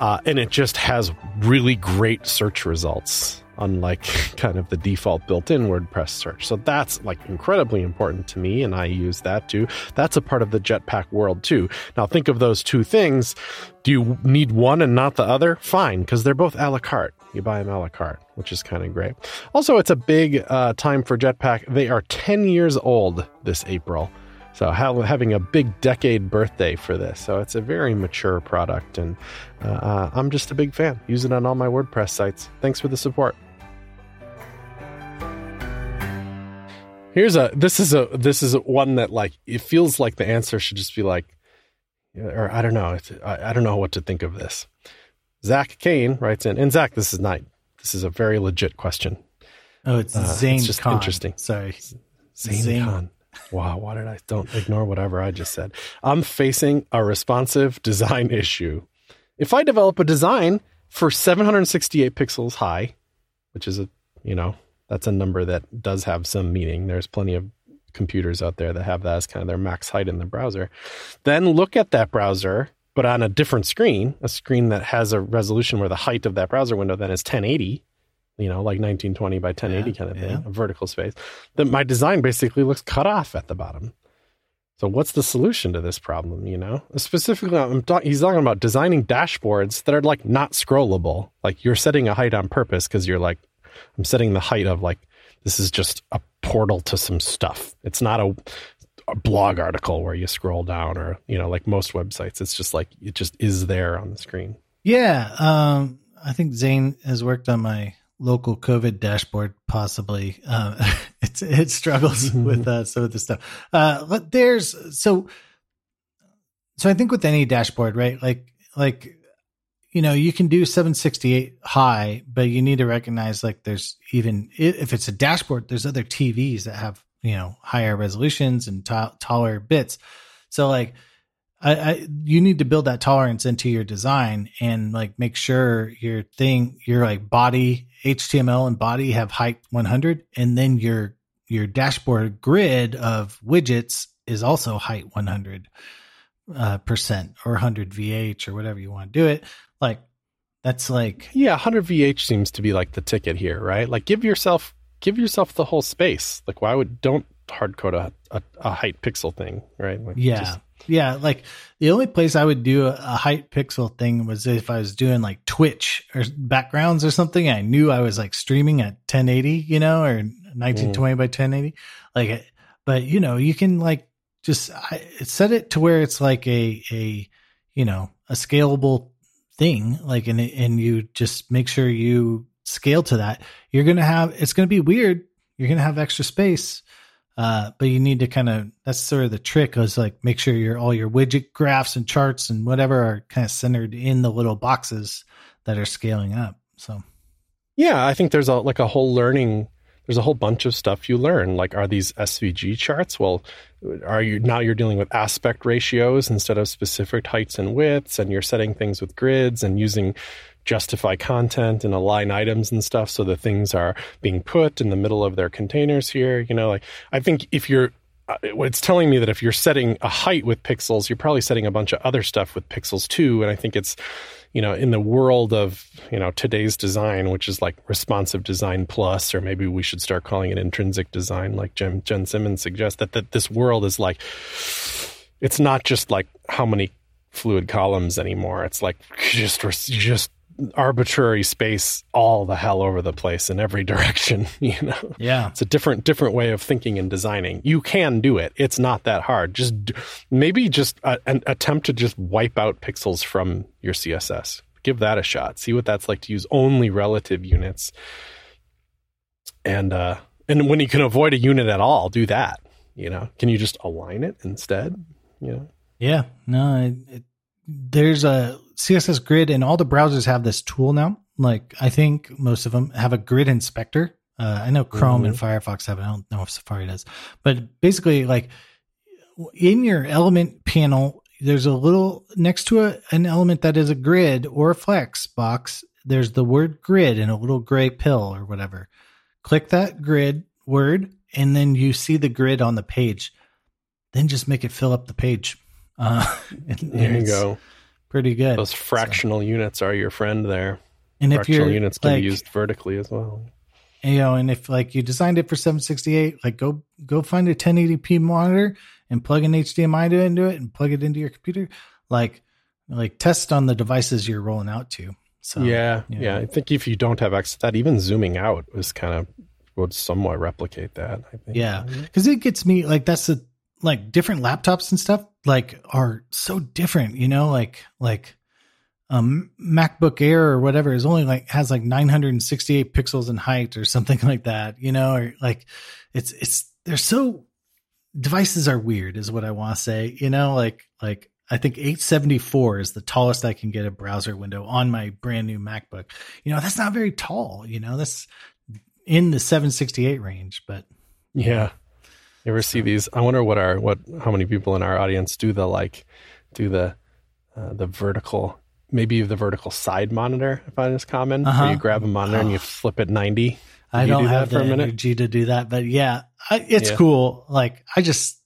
Uh, and it just has really great search results unlike kind of the default built-in WordPress search. So that's like incredibly important to me and I use that too. That's a part of the Jetpack world too. Now think of those two things. Do you need one and not the other? Fine, because they're both a la carte. You buy them a la carte, which is kind of great. Also, it's a big uh, time for Jetpack. They are 10 years old this April. So ha- having a big decade birthday for this. So it's a very mature product, and uh, uh, I'm just a big fan. Use it on all my WordPress sites. Thanks for the support. Here's a this is a this is one that like it feels like the answer should just be like, or I don't know. I, I don't know what to think of this. Zach Kane writes in, and Zach, this is not. This is a very legit question. Oh, it's Uh, Zane it's just Khan. interesting. Sorry. Zane, Zane. Khan. Wow, why did I don't ignore whatever I just said? I'm facing a responsive design issue. If I develop a design for 768 pixels high, which is a you know that's a number that does have some meaning. There's plenty of computers out there that have that as kind of their max height in the browser. Then look at that browser, but on a different screen, a screen that has a resolution where the height of that browser window then is 1080, you know, like 1920 by 1080 Yeah, kind of thing, yeah. a vertical space. Then my design basically looks cut off at the bottom. So what's the solution to this problem? You know, specifically, I'm talk- he's talking about designing dashboards that are like not scrollable. Like you're setting a height on purpose because you're like, I'm setting the height of like this is just a portal to some stuff. It's not a blog article where you scroll down or you know like most websites. It's just like it just is there on the screen. Yeah. Um, I think Zane has worked on my local COVID dashboard, possibly. Uh, it's, it struggles with uh, some of the stuff. Uh, but there's so, so I think with any dashboard, right? Like, like, you know, you can do 768 high, but you need to recognize like there's even if it's a dashboard, there's other TVs that have, you know, higher resolutions and ta- taller bits. So like, I, I you need to build that tolerance into your design and like make sure your thing your like body HTML and body have height 100 and then your your dashboard grid of widgets is also height 100 uh, percent or 100 VH or whatever you want to do it. Like that's like yeah, 100 VH seems to be like the ticket here, right? Like give yourself give yourself the whole space. Like why would don't hard code a, a, a height pixel thing, right? Like yeah. just- yeah, like the only place I would do a, a height pixel thing was if I was doing like Twitch or backgrounds or something. I knew I was like streaming at 1080, you know, or 1920 mm. by 1080. Like, but you know, you can like just I, set it to where it's like a a you know a scalable thing. Like, and and you just make sure you scale to that. You're gonna have it's gonna be weird. You're gonna have extra space. Uh, but you need to kind of that's sort of the trick is like make sure your all your widget graphs and charts and whatever are kind of centered in the little boxes that are scaling up. So Yeah, I think there's a like a whole learning. There's a whole bunch of stuff you learn. Like, are these SVG charts? Well, are you now you're dealing with aspect ratios instead of specific heights and widths, and you're setting things with grids and using justify content and align items and stuff so the things are being put in the middle of their containers here. You know, like I think if you're uh, it's telling me that if you're setting a height with pixels, you're probably setting a bunch of other stuff with pixels too. And I think it's, you know, in the world of, you know, today's design, which is like responsive design plus, or maybe we should start calling it intrinsic design, like Jen, Jen Simmons suggests, that, that this world is like, it's not just like how many fluid columns anymore. It's like just, just arbitrary space all the hell over the place in every direction, you know? yeah, It's a different different way of thinking and designing. You can do it. It's not that hard. Just maybe just a, an attempt to just wipe out pixels from your CSS. Give that a shot. See what that's like to use only relative units. And uh and when you can avoid a unit at all, do that. You know, can you just align it instead? You know, yeah, no, it, it, there's a CSS grid, and all the browsers have this tool now. Like I think most of them have a grid inspector. Uh, I know Chrome and Firefox have it. I don't know if Safari does, but basically, like in your element panel, there's a little next to a, an element that is a grid or a flex box. There's the word grid in a little gray pill or whatever. Click that grid word, and then you see the grid on the page. Then just make it fill up the page. Uh, there you go. Pretty good. Those fractional units are your friend there. and if fractional units can like, be used vertically as well. you know, and if like you designed it for 768, like go go find a 1080p monitor and plug an HDMI to into it and plug it into your computer. Like like test on the devices you're rolling out to. So yeah, you yeah. I think if you don't have access to that, even zooming out was kind of would somewhat replicate that. I think. Yeah. because it gets me like that's the like different laptops and stuff like are so different you know like like um macbook air or whatever is only like has like 968 pixels in height or something like that you know or like it's it's they're so devices are weird is what i want to say you know like like i think 874 is the tallest i can get a browser window on my brand new macbook you know that's not very tall you know that's in the 768 range but Yeah. You ever see these? I wonder what our what how many people in our audience do the like do the uh, the vertical maybe the vertical side monitor. If I find is common. Uh-huh. Where you grab a monitor and you flip it ninety. I you don't do have the energy to do that, but yeah, I, it's Yeah. cool. Like I just,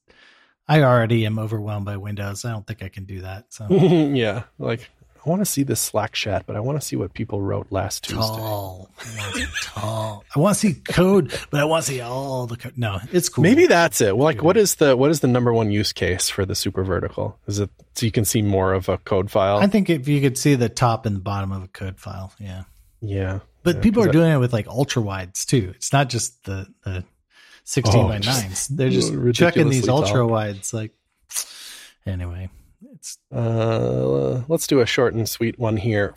I already am overwhelmed by Windows. I don't think I can do that. So yeah, like I want to see this Slack chat, but I want to see what people wrote last Tuesday. tall, I want to see tall. I want to see code, but I want to see all the code. No, it's cool. Maybe that's it. Well, like, what is the what is the number one use case for the super vertical? Is it so you can see more of a code file? I think if you could see the top and the bottom of a code file, yeah. yeah, But Yeah, people are I- doing it with like ultra wides too. It's not just the the sixteen Oh, by nines. They're just checking these tall. ultra wides. Like anyway, Uh, let's do a short and sweet one here.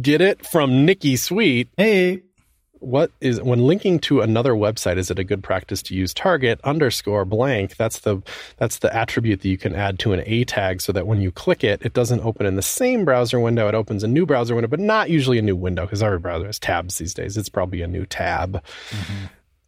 Get it from Nikki Sweet. hey, What is when linking to another website? Is it a good practice to use target underscore blank? That's the that's the attribute that you can add to an A tag, so that when you click it, it doesn't open in the same browser window. It opens a new browser window, but not usually a new window because every browser has tabs these days. It's probably a new tab.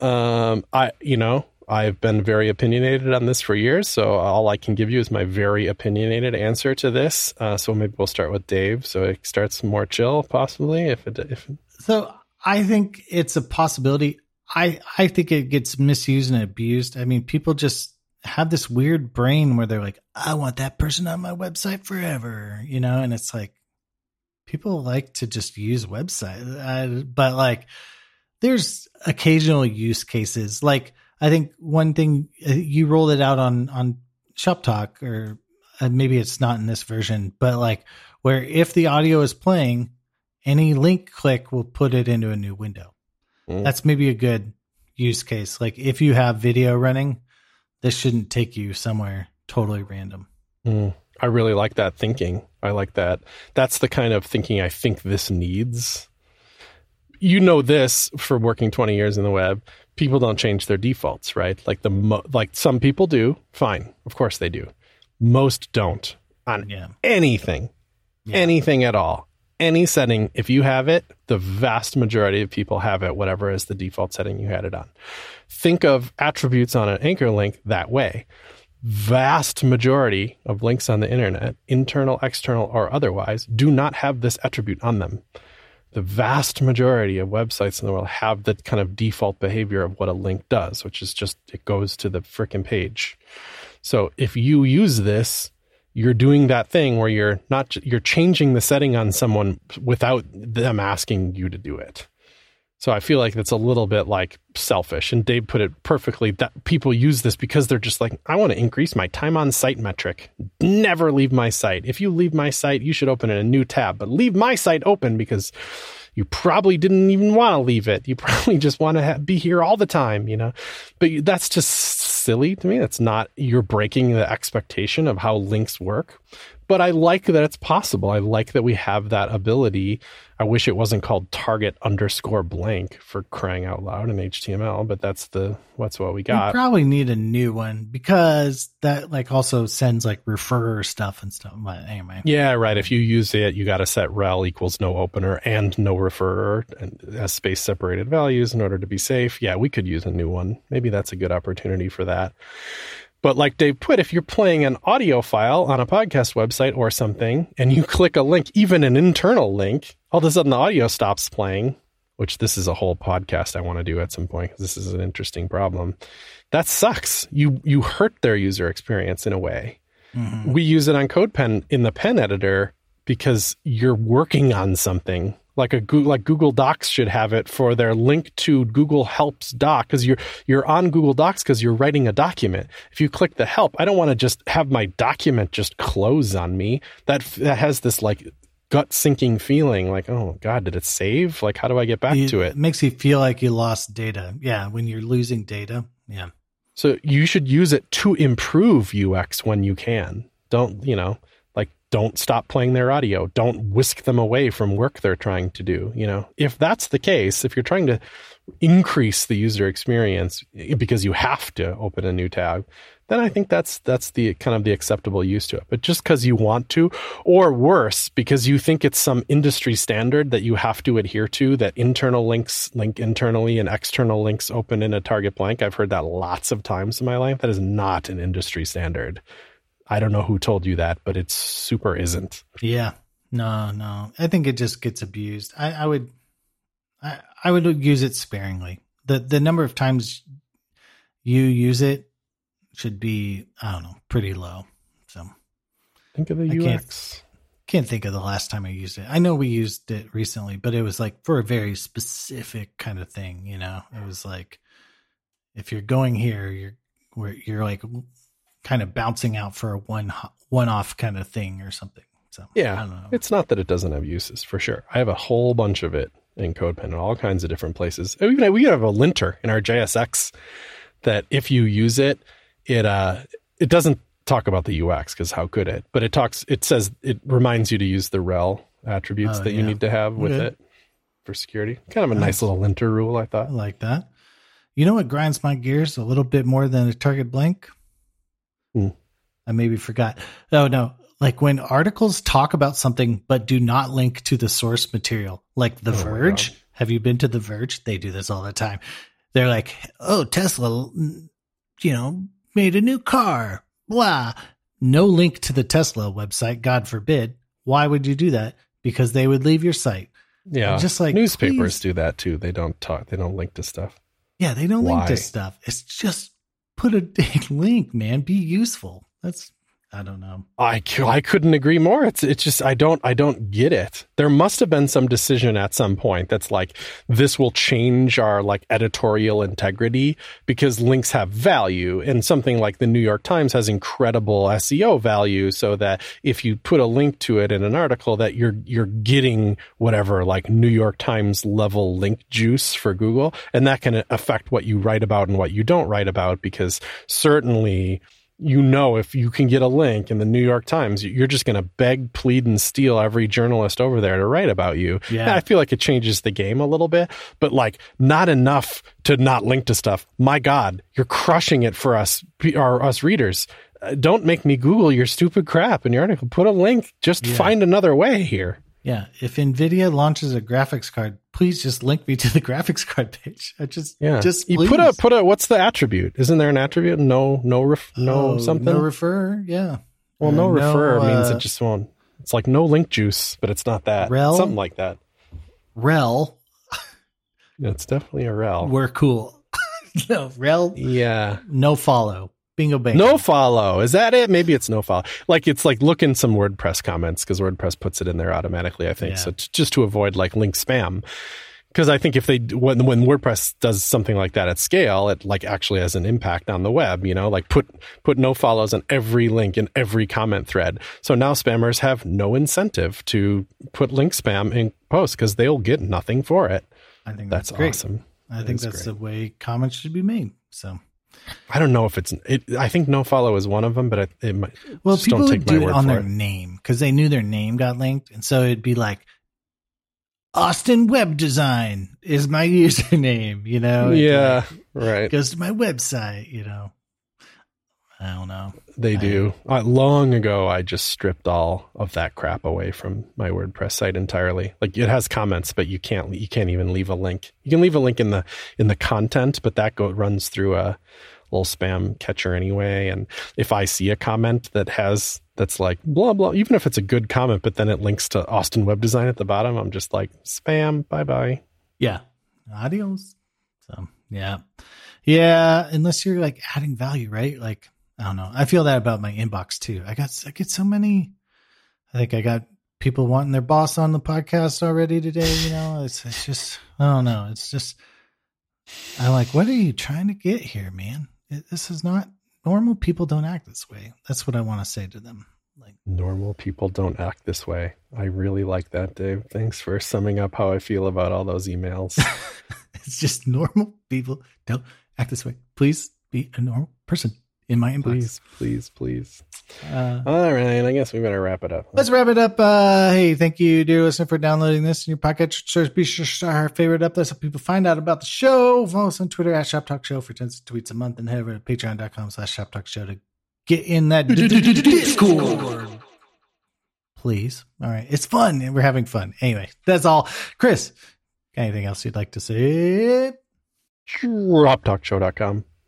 Um, I you know I've been very opinionated on this for years, so all I can give you is my very opinionated answer to this. Uh, so maybe we'll start with Dave, so it starts more chill, possibly. If it, if so, I think it's a possibility. I I think it gets misused and abused. I mean, people just have this weird brain where they're like, I want that person on my website forever, you know, and it's like people like to just use website, uh, but like there's occasional use cases. Like I think one thing uh, you rolled it out on on Shop Talk, or uh, maybe it's not in this version, but like where if the audio is playing, any link click will put it into a new window. Mm. That's maybe a good use case. Like if you have video running, this shouldn't take you somewhere totally random. Mm. I really like that thinking. I like that. That's the kind of thinking I think this needs. You know this for working 20 years in the web. People don't change their defaults, right? Like the mo- like some people do. Fine. Of course they do. Most don't on yeah. anything. Yeah. Anything at all. Any setting if you have it, the vast majority of people have it whatever is the default setting you had it on. Think of attributes on an anchor link that way vast majority of links on the internet, internal, external, or otherwise, do not have this attribute on them. The vast majority of websites in the world have the kind of default behavior of what a link does, which is just it goes to the freaking page. So if you use this, you're doing that thing where you're not you're changing the setting on someone without them asking you to do it. So I feel like that's a little bit like selfish. And Dave put it perfectly that people use this because they're just like, I want to increase my time on site metric. Never leave my site. If you leave my site, you should open in a new tab, but leave my site open because you probably didn't even want to leave it. You probably just want to ha- be here all the time, you know? But that's just silly to me. That's not, you're breaking the expectation of how links work but I like that it's possible. I like that we have that ability. I wish it wasn't called target underscore blank for crying out loud in HTML, but that's the what's what we got. We probably need a new one because that like also sends like referrer stuff and stuff. But anyway. Yeah, right. If you use it, you got to set rel equals no opener and no referrer and as space separated values in order to be safe. Yeah, we could use a new one. Maybe that's a good opportunity for that. But like Dave put, if you're playing an audio file on a podcast website or something, and you click a link, even an internal link, all of a sudden the audio stops playing, which this is a whole podcast I want to do at some point because this is an interesting problem. That sucks. You you hurt their user experience in a way. Mm-hmm. We use it on CodePen in the pen editor because you're working on something like a like Google Docs should have it for their link to Google Helps doc because you're you're on Google Docs because you're writing a document. If you click the help, I don't want to just have my document just close on me. That that has this like gut sinking feeling like oh god did it save? Like how do i get back to it to it? makes you feel like you lost data. Yeah when you're losing data. Yeah. So you should use it to improve ux when you can. Don't you know don't stop playing their audio. Don't whisk them away from work they're trying to do you know? If that's the case if you're trying to increase the user experience eh, because you have to open a new tab then i think that's that's the kind of the acceptable use to it. But just because you want to or worse because you think it's some industry standard that you have to adhere to that internal links link internally and external links open in a target blank i've heard that lots of times in my life. That is not an industry standard I don't know who told you that, but it's super isn't. Yeah. No, no. I think it just gets abused. I, I would I, I would use it sparingly. The the number of times you use it should be, I don't know, pretty low. So think of the I UX. Can't, can't think of the last time I used it. I know we used it recently, but it was like for a very specific kind of thing, you know. It was like if you're going here, you're where you're like kind of bouncing out for a one one off kind of thing or something. So yeah, it's not that it doesn't have uses for sure. I have a whole bunch of it in CodePen in all kinds of different places. Even we have a linter in our JSX that if you use it, it uh it doesn't talk about the UX because how could it? But it talks. It says it reminds you to use the rel attributes oh, that yeah. you need to have with it for security. Kind of a nice, nice little linter rule, I thought. I like that. You know what grinds my gears a little bit more than a target blank? Mm. I maybe forgot. Oh no, like when articles talk about something but do not link to the source material, like The oh, Verge. Have you been to The Verge? They do this all the time. They're like, "Oh, Tesla you know, made a new car, blah. No link to the Tesla website, God forbid. Why would you do that? Because they would leave your site. Yeah. And just like, newspapers please- do that too. They don't talk. They don't link to stuff. Yeah, they don't link to stuff. It's just put a link, man. Be useful. That's I don't know. I, I couldn't agree more. It's it's just I don't I don't get it. There must have been some decision at some point that's like this will change our like editorial integrity because links have value and something like the New York Times has incredible SEO value so that if you put a link to it in an article that you're you're getting whatever like New York Times level link juice for Google and that can affect what you write about and what you don't write about because certainly you know if you can get a link in the New York Times, you're just going to beg, plead, and steal every journalist over there to write about you. Yeah. And I feel like it changes the game a little bit, but like not enough to not link to stuff. My God, you're crushing it for us, our us readers. Uh, don't make me Google your stupid crap in your article. Put a link. Just Yeah. find another way here. Yeah, if Nvidia launches a graphics card, please just link me to the graphics card page. I just Yeah. just you put a put a what's the attribute? Isn't there an attribute? No, no, ref, no Oh, something. no refer. Yeah. Well, no Uh, refer means uh, it just won't. It's like no link juice, but it's not that. Rel? Something like that. rel. Yeah, it's definitely a rel. We're cool. no rel. Yeah. No follow. Bingo bang. No follow. Is that it? Maybe it's no follow. Like it's like look in some WordPress comments because WordPress puts it in there automatically. I think Yeah. so. t- just to avoid like link spam. Because I think if they when when WordPress does something like that at scale, it like actually has an impact on the web. You know, like put put no follows on every link in every comment thread. So now spammers have no incentive to put link spam in posts because they'll get nothing for it. I think That's that's, awesome. I That think that's great. the way comments should be made. So, I don't know if it's. It, I think no follow is one of them, but it, it might. well, Just people don't take my do it on their it. name because they knew their name got linked, and so it'd be like Austin Web Design is my username. You know, yeah, like, right. goes to my website. You know, I don't know. They I- do. Uh, long ago, I just stripped all of that crap away from my WordPress site entirely. Like it has comments, but you can't. You can't even leave a link. You can leave a link in the in the content, but that go runs through a little spam catcher anyway. And if I see a comment that has that's like blah blah, even if it's a good comment, but then it links to Austin Web Design at the bottom, I'm just like spam. Bye bye. Yeah. Adios. So yeah. Yeah. Unless you're like adding value, right? Like, I don't know. I feel that about my inbox too. I got, I get so many, I think I got people wanting their boss on the podcast already today. You know, it's, it's just, I don't know. It's just, I'm like, what are you trying to get here, man? It, this is not normal. People don't act this way. That's what I want to say to them. Like, Normal people don't act this way. I really like that, Dave. Thanks for summing up how I feel about all those emails. it's just normal people don't act this way. Please be a normal person in my inbox. please, please, please. Uh, All right, and I guess we better wrap it up. Let's wrap it up. Uh, hey, thank you, dear listener, for downloading this in your pocket. Sure, be sure to star our favorite up. That's how people find out about the show. Follow us on Twitter at Shop Talk Show for 10 tweets a month and head over to patreon.com slash Shop Talk Show to get in that Discord. Please. All right. It's fun and we're having fun. Anyway, that's all. Chris, anything else you'd like to say? ShopTalkShow.com.